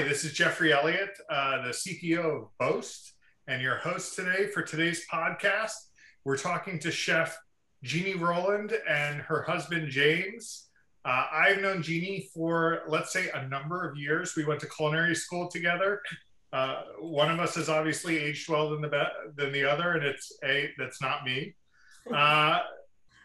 Hi, this is Jeffrey Elliott, uh, the CTO of Boast, and your host today for today's podcast. We're talking to Chef Jeannie Roland and her husband James. Uh, I've known Jeannie for, let's say, a number of years. We went to culinary school together. Uh, one of us has obviously aged well than the be- than the other, and it's a that's not me. Uh,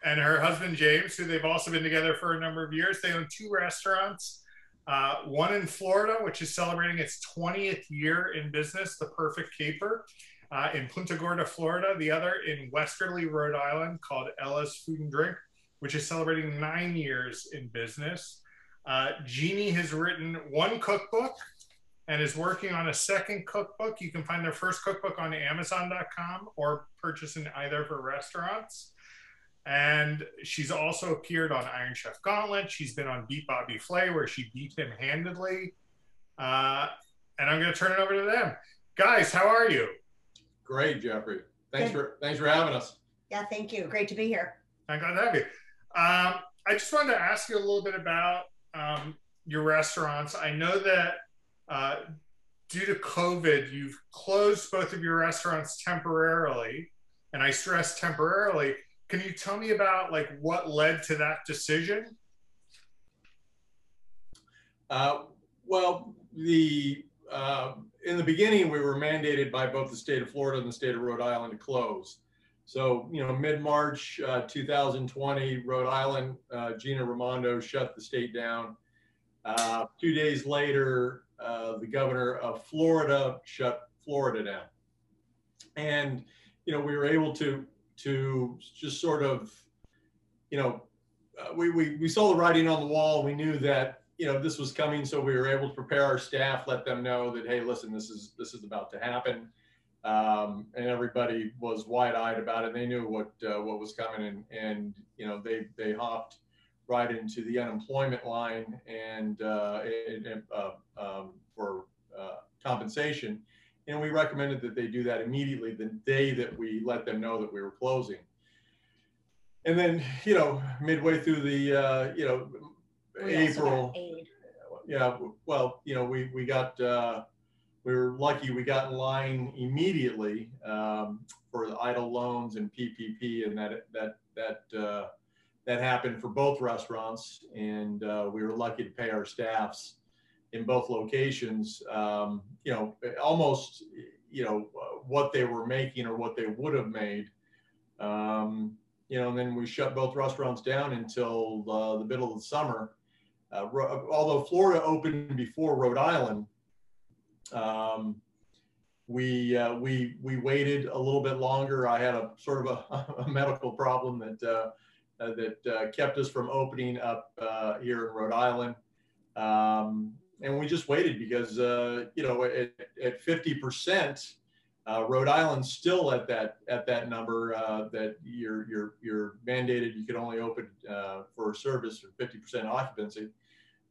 and her husband James, who they've also been together for a number of years. They own two restaurants. Uh, one in Florida, which is celebrating its 20th year in business, the Perfect Caper, uh, in Punta Gorda, Florida. The other in Westerly, Rhode Island, called Ella's Food and Drink, which is celebrating nine years in business. Uh, Jeannie has written one cookbook and is working on a second cookbook. You can find their first cookbook on Amazon.com or purchase in either of her restaurants. And she's also appeared on Iron Chef Gauntlet. She's been on Beat Bobby Flay, where she beat him handedly. Uh, and I'm going to turn it over to them. Guys, how are you? Great, Jeffrey. Thanks Good. for thanks for having us. Yeah, thank you. Great to be here. I'm glad to have you. Um, I just wanted to ask you a little bit about um, your restaurants. I know that uh, due to COVID, you've closed both of your restaurants temporarily, and I stress temporarily can you tell me about like what led to that decision? Uh, well, the uh, in the beginning we were mandated by both the state of Florida and the state of Rhode Island to close. So you know, mid March uh, 2020, Rhode Island, uh, Gina Raimondo shut the state down. Uh, two days later, uh, the governor of Florida shut Florida down, and you know we were able to to just sort of, you know, uh, we, we, we saw the writing on the wall. We knew that, you know, this was coming. So we were able to prepare our staff, let them know that, hey, listen, this is, this is about to happen. Um, and everybody was wide eyed about it. They knew what, uh, what was coming and, and, you know, they, they hopped right into the unemployment line and, uh, and uh, um, for uh, compensation and we recommended that they do that immediately the day that we let them know that we were closing. And then, you know, midway through the, uh, you know, we April, yeah, well, you know, we, we got, uh, we were lucky we got in line immediately um, for the EIDL loans and PPP, and that that that uh, that happened for both restaurants, and uh, we were lucky to pay our staffs in both locations, um, you know, almost, you know, what they were making or what they would have made. Um, you know, and then we shut both restaurants down until uh, the middle of the summer. Uh, although Florida opened before Rhode Island, um, we uh, we we waited a little bit longer. I had a sort of a, a medical problem that uh, uh, that uh, kept us from opening up here in Rhode Island. Um, and we just waited because uh, you know at, at 50% uh, Rhode Island's still at that at that number uh, that you're you're you're mandated you can only open uh, for service for 50% occupancy.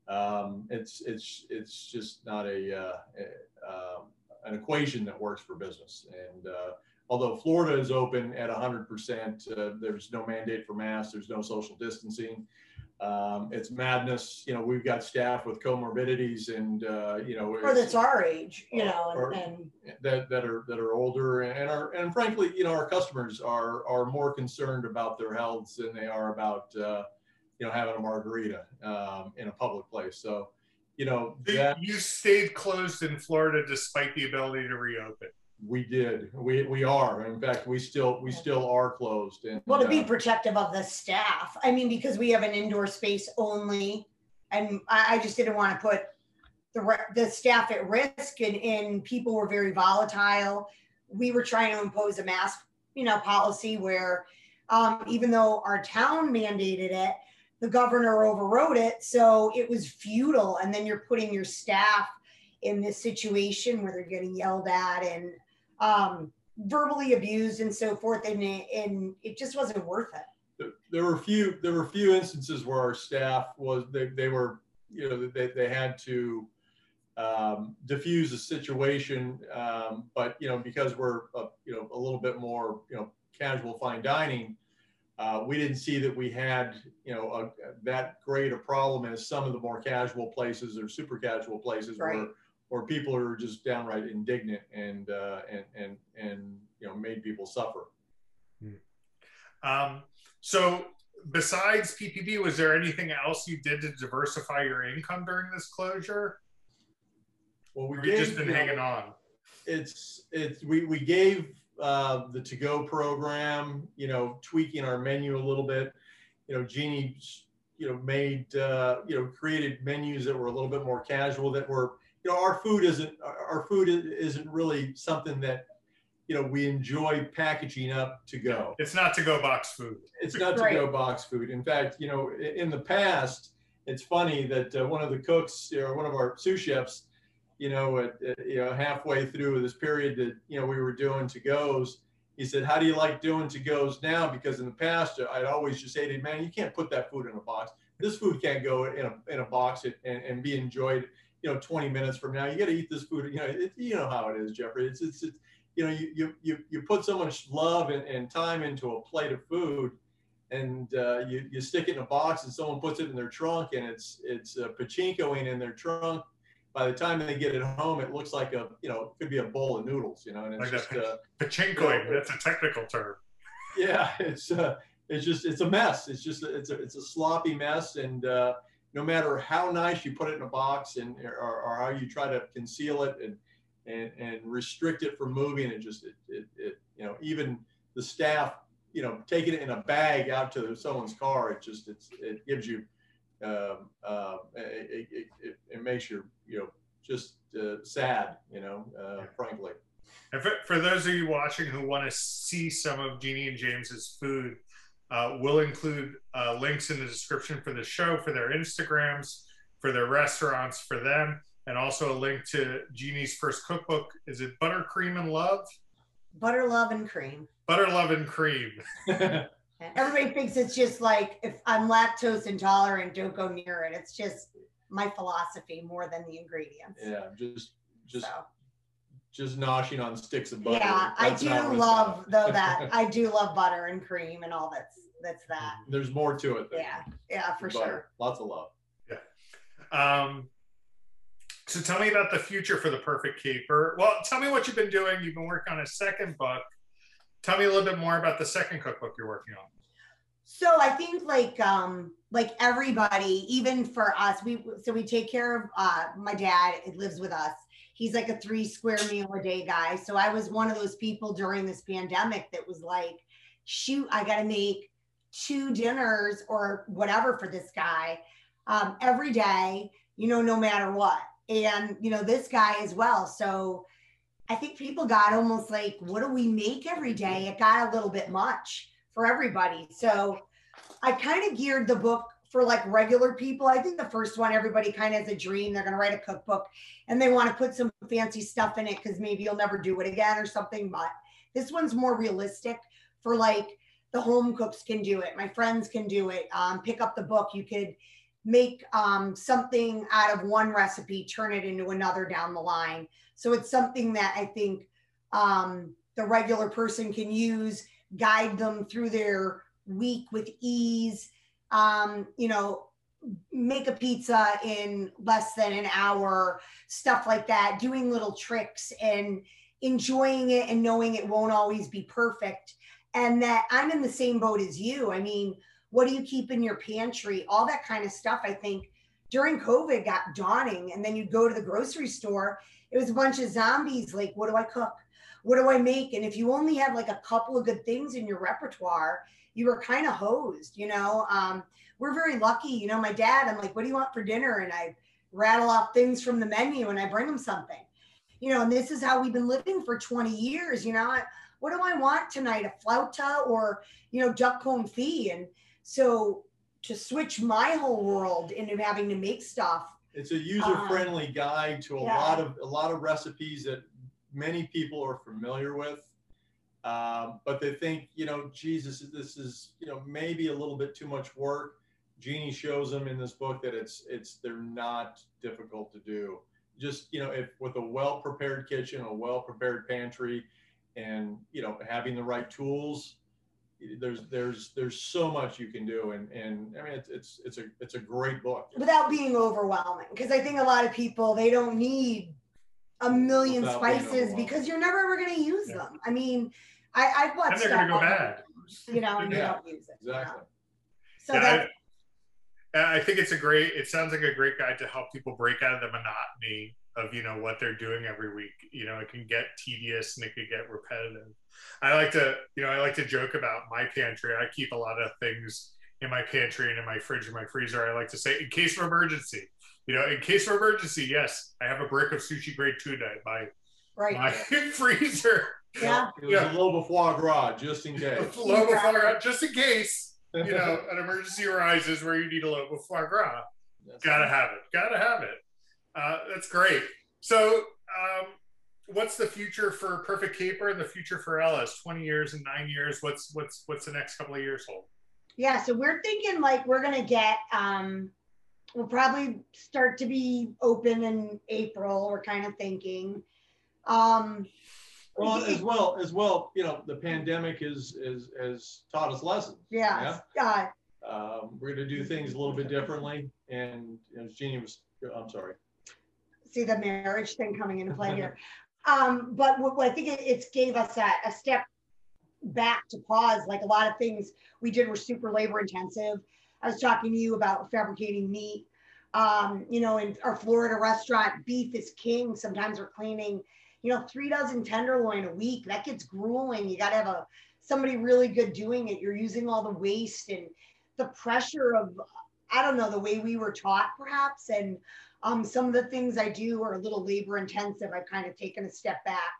Um, it's it's it's just not a, uh, a um, an equation that works for business. And uh, although Florida is open at 100%, there's no mandate for masks, there's no social distancing. Um, it's madness. You know, we've got staff with comorbidities and, uh, you know, or that's our age, you know, or, and, that, that are, that are older and are, and frankly, you know, our customers are, are more concerned about their health than they are about, uh, you know, having a margarita, um, in a public place. So, you know, that, you stayed closed in Florida despite the ability to reopen. We did. We we are. In fact, we still we still are closed. And well, to be uh, protective of the staff. I mean, because we have an indoor space only, and I, I just didn't want to put the the staff at risk. And, and people were very volatile. We were trying to impose a mask, you know, policy where, um, even though our town mandated it, the governor overrode it. So it was futile. And then you're putting your staff in this situation where they're getting yelled at and um, verbally abused and so forth, and it, and it just wasn't worth it. There were a few. There were a few instances where our staff was they, they were you know they, they had to um, diffuse the situation, um, but you know because we're a, you know a little bit more you know casual fine dining, uh, we didn't see that we had you know a, that great a problem as some of the more casual places or super casual places right. where or people who are just downright indignant and uh, and and and you know made people suffer. Um, so besides PPP, was there anything else you did to diversify your income during this closure? Well, we Or gave, just been hanging on? it's it's we we gave uh, the to go program you know tweaking our menu a little bit you know jeannie you know made uh, you know created menus that were a little bit more casual that were you know our food isn't our food isn't really something that you know we enjoy packaging up to go It's not to go box food. it's not to go box food. In fact, you know, in the past, it's funny that uh, one of the cooks or one of our sous chefs, you know, at, at, you know, halfway through this period that you know we were doing to goes, he said, "How do you like doing to goes now?" Because in the past, I'd always just say to him, "Man, you can't put that food in a box. This food can't go in a in a box and, and be enjoyed." You know, 20 minutes from now, you got to eat this food. You know, it, you know how it is, Jeffrey. It's it's, it's you know, you you you, you put so much love and, and time into a plate of food, and uh, you, you stick it in a box and someone puts it in their trunk and it's it's uh, pachinkoing in their trunk by the time they get it home it looks like a you know could be a bowl of noodles you know and it's Like just that. uh, Pachinkoing, that's a technical term. yeah it's uh, it's just it's a mess it's just it's a, it's a sloppy mess and uh, no matter how nice you put it in a box and or, or how you try to conceal it and and, and restrict it from moving it just it, it, it you know even the staff you know taking it in a bag out to someone's car it just it's it gives you um, uh, it, it, it, it makes you you know just uh, sad you know uh, frankly. And for, for those of you watching who want to see some of Jeannie and James's food, uh, we'll include uh, links in the description for the show, for their Instagrams, for their restaurants, for them, and also a link to Jeannie's first cookbook. Is it Buttercream and Love? Butter, love, and cream. Butter, Love, and Cream. Everybody thinks it's just like if I'm lactose intolerant, don't go near it. It's just my philosophy more than the ingredients. yeah just just So, just noshing on sticks of butter yeah, I do not what it's love though that I do love butter and cream and all that's that's that. there's more to it than Yeah, yeah, for butter. sure. lots of love Yeah. Um, so tell me about the future for the Perfect Caper. Well, tell me what you've been doing. You've been working on a second book. Tell me a little bit more about the second cookbook you're working on. So I think like um like everybody, even for us, we so we take care of uh my dad it lives with us. He's like a three square meal a day guy. So I was one of those people during this pandemic that was like, shoot, I gotta make two dinners or whatever for this guy um every day, you know, no matter what. And you know, this guy as well. So I think people got almost like, what do we make every day? It got a little bit much for everybody. So I kind of geared the book for like regular people. I think the first one, everybody kind of has a dream. They're going to write a cookbook and they want to put some fancy stuff in it because maybe you'll never do it again or something. But this one's more realistic for like the home cooks can do it. My friends can do it. Um, pick up the book. You could make um, something out of one recipe, turn it into another down the line. So it's something that I think um, the regular person can use guide them through their week with ease. Um, you know, make a pizza in less than an hour, stuff like that, doing little tricks and enjoying it and knowing it won't always be perfect. And that I'm in the same boat as you. I mean, what do you keep in your pantry? All that kind of stuff, I think during COVID got daunting. And then you'd go to the grocery store, it was a bunch of zombies. Like, what do I cook? What do I make? And if you only had like a couple of good things in your repertoire, you were kind of hosed, you know. Um, we're very lucky, you know. My dad, I'm like, what do you want for dinner? And I rattle off things from the menu and I bring him something, you know. And this is how we've been living for 20 years, you know. I, what do I want tonight? A flauta or you know duck confit? And so to switch my whole world into having to make stuff it's a user-friendly guide to a yeah. lot of a lot of recipes that many people are familiar with um, but they think you know jesus this is you know maybe a little bit too much work. Jeannie shows them in this book that it's it's they're not difficult to do. Just you know if with a well prepared kitchen a well prepared pantry and you know having the right tools there's there's there's so much you can do. And and i mean it's it's it's a it's a great book. Without being overwhelming because i think a lot of people they don't need a million Without spices because you're never ever going to use Yeah. them. I mean, I, I've bought And they're stuff gonna go bad. you know, and you don't use it. you know? Exactly. So Yeah, that's I, I think it's a great. It sounds like a great guide to help people break out of the monotony of you know what they're doing every week. You know, it can get tedious and it can get repetitive. I like to, you know, I like to joke about my pantry. I keep a lot of things in my pantry and in my fridge and my freezer. I like to say, in case of emergency. You know, in case of emergency, yes, I have a brick of sushi grade tuna in my right. my freezer. Yeah. It was a little foie gras, just in case. low before, just in case you know an emergency arises where you need a low foie gras. That's Gotta have it. Gotta have it. Uh, that's great. So, um, what's the future for Perfect Caper and the future for Ella's? Twenty years and nine years. What's what's what's the next couple of years hold? Yeah, so we're thinking like we're gonna get um we'll probably start to be open in April, we're kind of thinking. Um Well, as well, as well, you know, the pandemic is, is, has taught us lessons. yeah, uh, Um, we're gonna do things a little bit differently and as Jeannie was, I'm sorry. see the marriage thing coming into play here. Um, but what, what I think it, it's gave us a, a step back to pause. Like a lot of things we did were super labor intensive. I was talking to you about fabricating meat. Um, you know, in our Florida restaurant, beef is king. Sometimes we're cleaning, you know, three dozen tenderloin a week. That gets grueling. You got to have a somebody really good doing it. You're using all the waste and the pressure of, I don't know, the way we were taught, perhaps, and um, some of the things I do are a little labor intensive. I've kind of taken a step back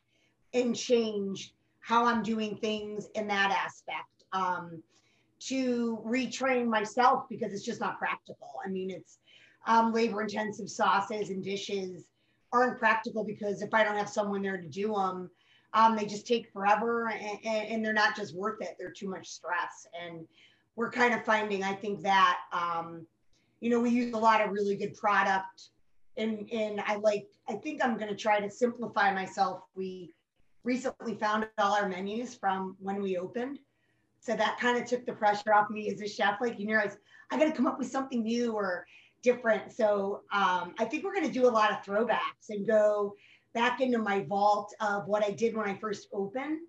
and changed how I'm doing things in that aspect um, to retrain myself because it's just not practical. I mean, it's um, labor intensive sauces and dishes aren't practical because if I don't have someone there to do them, um, they just take forever and, and, they're not just worth it. They're too much stress. And we're kind of finding, I think that, um, you know, we use a lot of really good product and, and I like, I think I'm going to try to simplify myself. We recently found all our menus from when we opened. So that kind of took the pressure off me as a chef. Like, you know, I, I got to come up with something new or different. So um, I think we're going to do a lot of throwbacks and go back into my vault of what I did when I first opened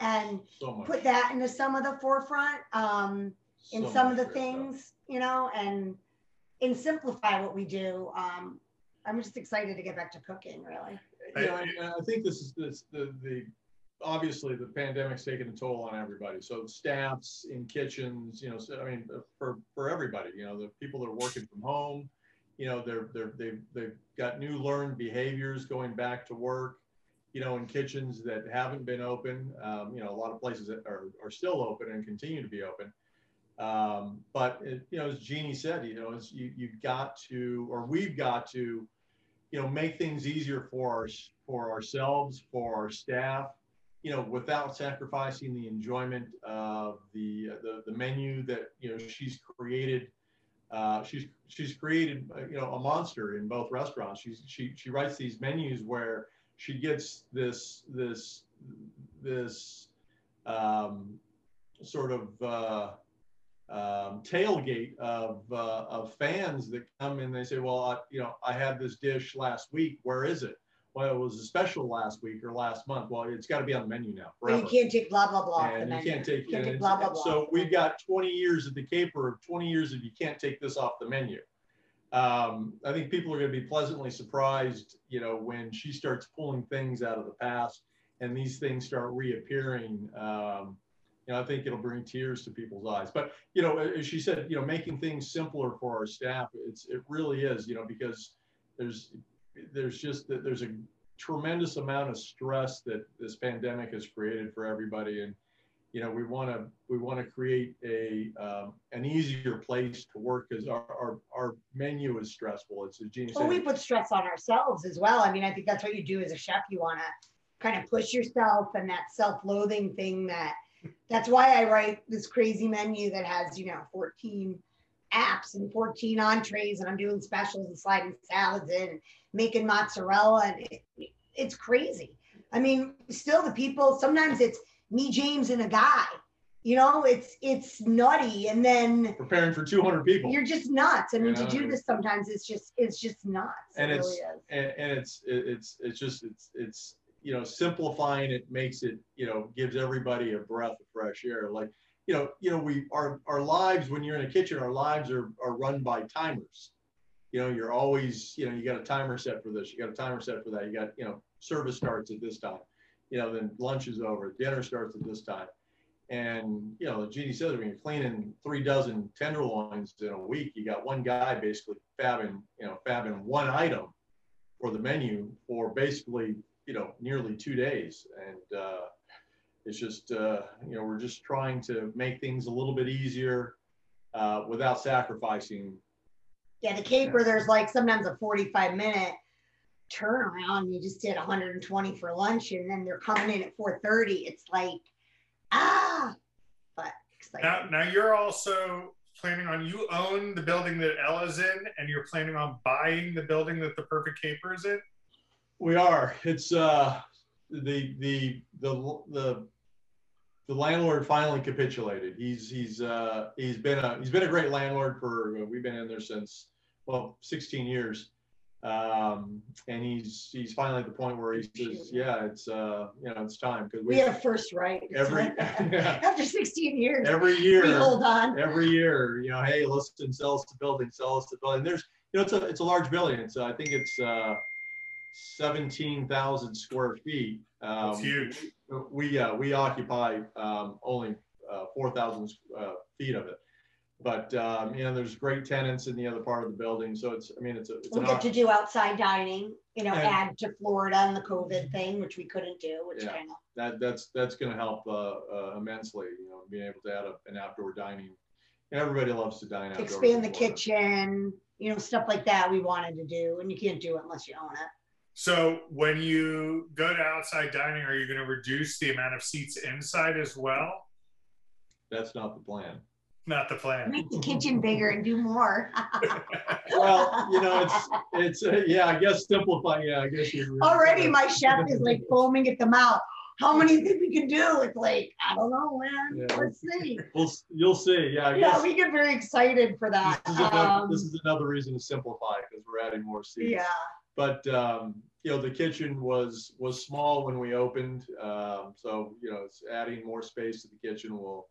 and So put that into some of the forefront um, in so some of the great stuff. things, you know, and and simplify what we do. Um, I'm just excited to get back to cooking, really. You know, and and I think this is this the the obviously the pandemic's taken a toll on everybody. So staffs in kitchens, you know, so, I mean, for for everybody, you know, the people that are working from home, you know, they're they're they've they've got new learned behaviors going back to work, you know, in kitchens that haven't been open. Um, you know, a lot of places that are are still open and continue to be open. Um, but it, you know, as Jeannie said, you know, you you've got to, or we've got to, you know, make things easier for our for ourselves, for our staff, you know, without sacrificing the enjoyment of the the, the menu that you know she's created. Uh, she's she's created uh, you know a monster in both restaurants. She's she she writes these menus where she gets this this this um, sort of uh, um, tailgate of uh, of fans that come and they say, well, I, you know, I had this dish last week. Where is it? Well, it was a special last week or last month. Well, it's got to be on the menu now But you can't take blah blah blah. And you menu. can't take, Can't take blah blah blah. So we've got 20 years at the caper, of 20 years of you can't take this off the menu. Um, I think people are going to be pleasantly surprised, you know, when she starts pulling things out of the past and these things start reappearing. Um, you know, I think it'll bring tears to people's eyes. But you know, as she said, you know, making things simpler for our staff, it's it really is, you know, because there's there's just that there's a tremendous amount of stress that this pandemic has created for everybody, and you know, we want to we want to create a um, an easier place to work because our, our our menu is stressful. It's a genius. Well, we put stress on ourselves as well. I mean, I think that's what you do as a chef. You want to kind of push yourself and that self-loathing thing that that's why I write this crazy menu that has, you know, 14 apps and 14 entrees and I'm doing specials and sliding salads in and making mozzarella and it, it's crazy. I mean, still the people, sometimes it's me, James, and a guy. you know, it's it's nutty. And then preparing for 200 people. you're just nuts. I mean, You to do this sometimes it's just it's just nuts. And it it's- really is. and, and it's it's it's just it's it's you know simplifying it makes it you know gives everybody a breath of fresh air like you know you know we our our lives when you're in a kitchen our lives are are run by timers. You know you're always you know you got a timer set for this you got a timer set for that you got you know service starts at this time. You know then lunch is over dinner starts at this time. And you know Jeannie says when you're cleaning three dozen tenderloins in a week. You got one guy basically fabbing you know fabbing one item for the menu for basically you know nearly two days. And uh, it's just uh, you know we're just trying to make things a little bit easier uh, without sacrificing Yeah, the caper, there's like sometimes a 45 minute turnaround. You just did 120 for lunch and then they're coming in at 4:30. It's like, ah, but Now, now you're also planning on you own the building that Ella's in, and you're planning on buying the building that the Perfect Caper is in. we are it's uh the the the the the landlord finally capitulated he's he's uh he's been a he's been a great landlord for we've been in there since well 16 years um and he's he's finally at the point where he says yeah it's uh you know it's time because We we have first right. every After 16 years, every year we hold on. every year, you know, hey, listen, sell us the building, sell us the building. There's, you know, it's a, it's a large building. It's, uh, I think it's, uh, 17,000 square feet. Um, It's huge. We, uh, we occupy, um, only, uh, 4,000, uh, feet of it. But, um, you know, there's great tenants in the other part of the building. So it's, I mean, it's a, it's We an, get to do outside dining, you know, And- add to Florida and the COVID thing, which we couldn't do, which Yeah. kind of, that, that's, that's going to help, uh, uh, immensely, you know, being able to add a, an outdoor dining. And everybody loves to dine outdoors. expand the Florida. kitchen, you know, stuff like that we wanted to do. And you can't do it unless you own it. So when you go to outside dining, are you going to reduce the amount of seats inside as well? That's not the plan. Not the plan. Make the kitchen bigger and do more. Well, you know, it's, it's, uh, yeah, I guess simplify, yeah, I guess you. Already my chef is like foaming at the mouth. How many think we can do? It's like, I don't know, man. Yeah. Let's see. We'll, you'll see, yeah, I Yeah, guess. we get very excited for that. This is another, Um, this is another reason to simplify, because we're adding more seats. yeah. But, um, you know, the kitchen was, was small when we opened, um, so, you know, adding more space to the kitchen will,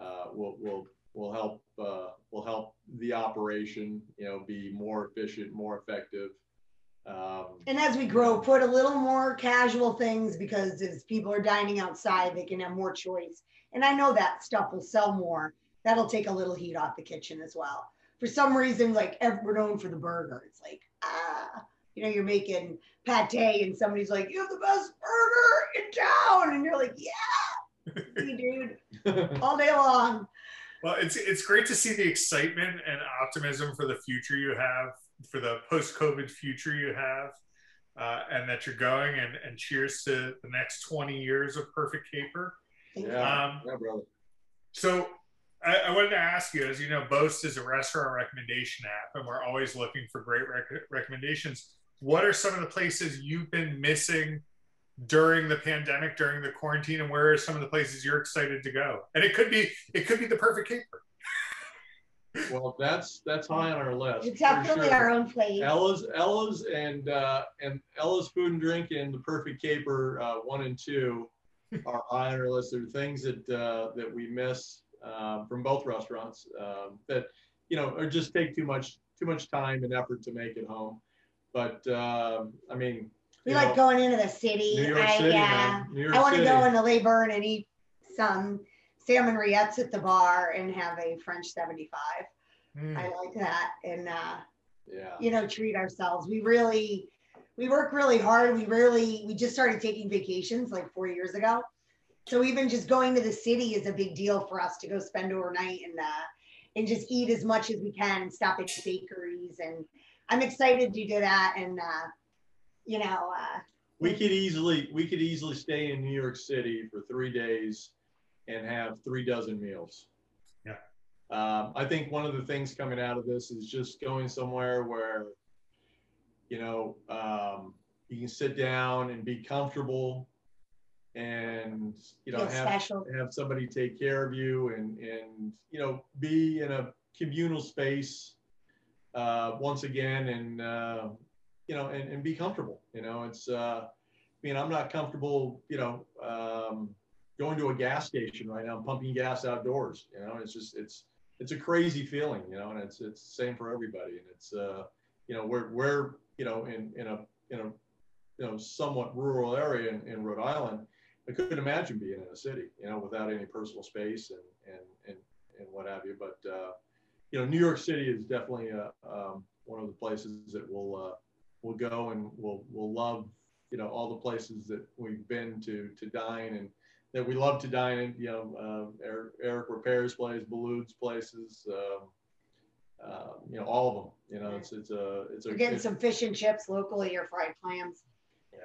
uh, will, will, will help, uh, will help the operation, you know, be more efficient, more effective. Um, And as we grow, put a little more casual things because as people are dining outside, they can have more choice. And I know that stuff will sell more. That'll take a little heat off the kitchen as well. For some reason, like we're known for the burger. It's like, you know, you're making pate and somebody's like, you have the best burger in town. And you're like, yeah, see, dude, all day long. Well, it's it's great to see the excitement and optimism for the future you have, for the post-COVID future you have, uh, and that you're going. And, and cheers to the next 20 years of Perfect Caper. Yeah, Um, yeah, brother. So I, I wanted to ask you, as you know, Boast is a restaurant recommendation app, and we're always looking for great rec- recommendations. What are some of the places you've been missing during the pandemic, during the quarantine, and where are some of the places you're excited to go? And it could be it could be the perfect caper. Well, that's, that's high on our list. It's definitely sure. our own place. Ella's, Ella's, and uh, and Ella's Food and Drink and the Perfect Caper uh, one and two are high on our list. There are things that uh, that we miss um, from both restaurants um, that you know or just take too much too much time and effort to make at home. But um, I mean, We you like know, going into the city. New York I, City, yeah. New York I want to go into Leyburn and eat some salmon rillettes at the bar and have a French 75. Hmm. I like that. And, uh, yeah. you know, treat ourselves. We really, we work really hard. We really, we just started taking vacations like four years ago. So even just going to the city is a big deal for us to go spend overnight and, uh, and just eat as much as we can and stop at bakeries. And I'm excited to do that. And, uh, you know, uh, we could easily we could easily stay in New York City for three days and have three dozen meals. Yeah. Um, I think one of the things coming out of this is just going somewhere where, you know, um, you can sit down and be comfortable, and you know Feel have special. have somebody take care of you and and you know be in a communal space uh, once again and uh, you know and, and be comfortable you know it's uh, I mean I'm not comfortable you know um, going to a gas station right now pumping gas outdoors you know it's just it's it's a crazy feeling you know and it's it's the same for everybody and it's uh, you know we're we're you know in in a in a you know somewhat rural area in, in Rhode Island I couldn't imagine being in a city, you know, without any personal space and and and, and what have you. But uh, you know, New York City is definitely a, um, one of the places that we'll uh, we'll go and we'll we'll love. You know, all the places that we've been to to dine and that we love to dine in. You know, uh, Eric, Eric Ripert's place, Boulud's places. Um, uh, you know, all of them. You know, it's it's a it's a. Getting some fish and chips locally or fried clams.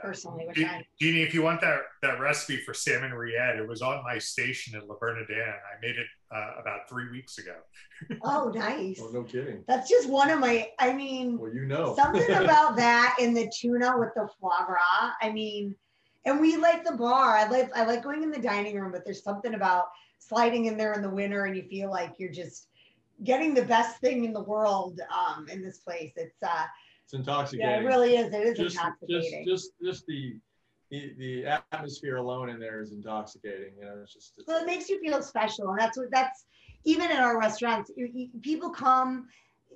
Personally, which Je- I Jeannie, if you want that that recipe for salmon rillette, it was on my station in Le Bernardin. I made it uh, about three weeks ago. oh nice. Oh, no kidding. That's just one of my. I mean, Well, you know. something about that in the tuna with the foie gras. I mean, and we like the bar. I like I like going in the dining room, but there's something about sliding in there in the winter and you feel like you're just getting the best thing in the world um, in this place. It's uh, it's intoxicating. yeah, it really is. It is just, just, intoxicating. just, just the, the, the atmosphere alone in there is intoxicating. You know, it's just. It's, well, it makes you feel special, and that's what that's even in our restaurants. People come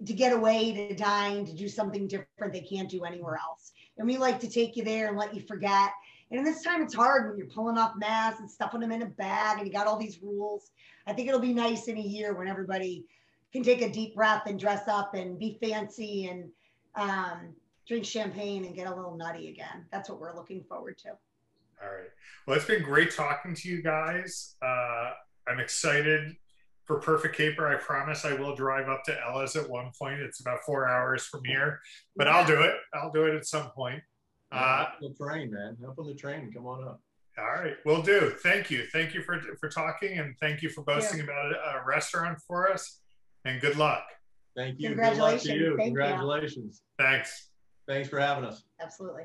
to get away, to dine, to do something different they can't do anywhere else, and we like to take you there and let you forget. And this time, it's hard when you're pulling off masks and stuffing them in a bag, and you got all these rules. I think it'll be nice in a year when everybody can take a deep breath and dress up and be fancy and um, drink champagne and get a little nutty again. That's what we're looking forward to. All right. Well, it's been great talking to you guys. Uh, I'm excited for Perfect Caper. I promise I will drive up to Ella's at one point. It's about four hours from here, but I'll do it. I'll do it at some point. Uh, Hop on the train, man. Up on the train. and Come on up. all right, we'll do. Thank you. Thank you for for talking, and thank you for boasting Yeah. about a, a restaurant for us. And good luck. Thank you. Good luck to Congratulations. you. Thank you. Congratulations. Thanks. Thanks for having us. Absolutely.